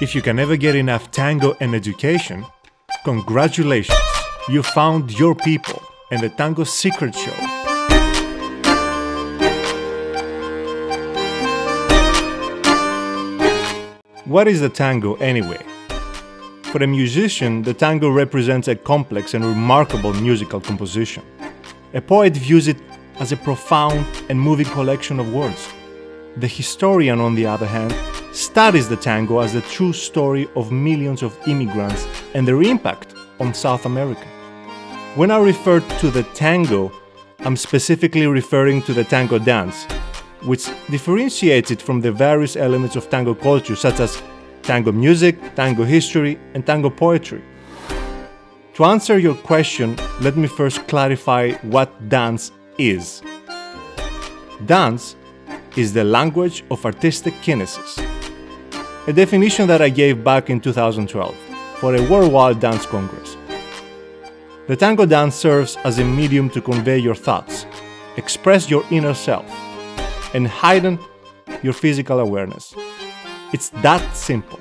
If you can never get enough tango and education, congratulations! You found your people and the Tango Secrets Show. What is the tango anyway? For a musician, the tango represents a complex and remarkable musical composition. A poet views it as a profound and moving collection of words. The historian, on the other hand, studies the tango as the true story of millions of immigrants and their impact on South America. When I refer to the tango, I'm specifically referring to the tango dance, which differentiates it from the various elements of tango culture, such as tango music, tango history, and tango poetry. To answer your question, let me first clarify what dance is. Dance is the language of artistic kinesis, a definition that I gave back in 2012 for a worldwide dance congress. The tango dance serves as a medium to convey your thoughts, express your inner self, and heighten your physical awareness. It's that simple.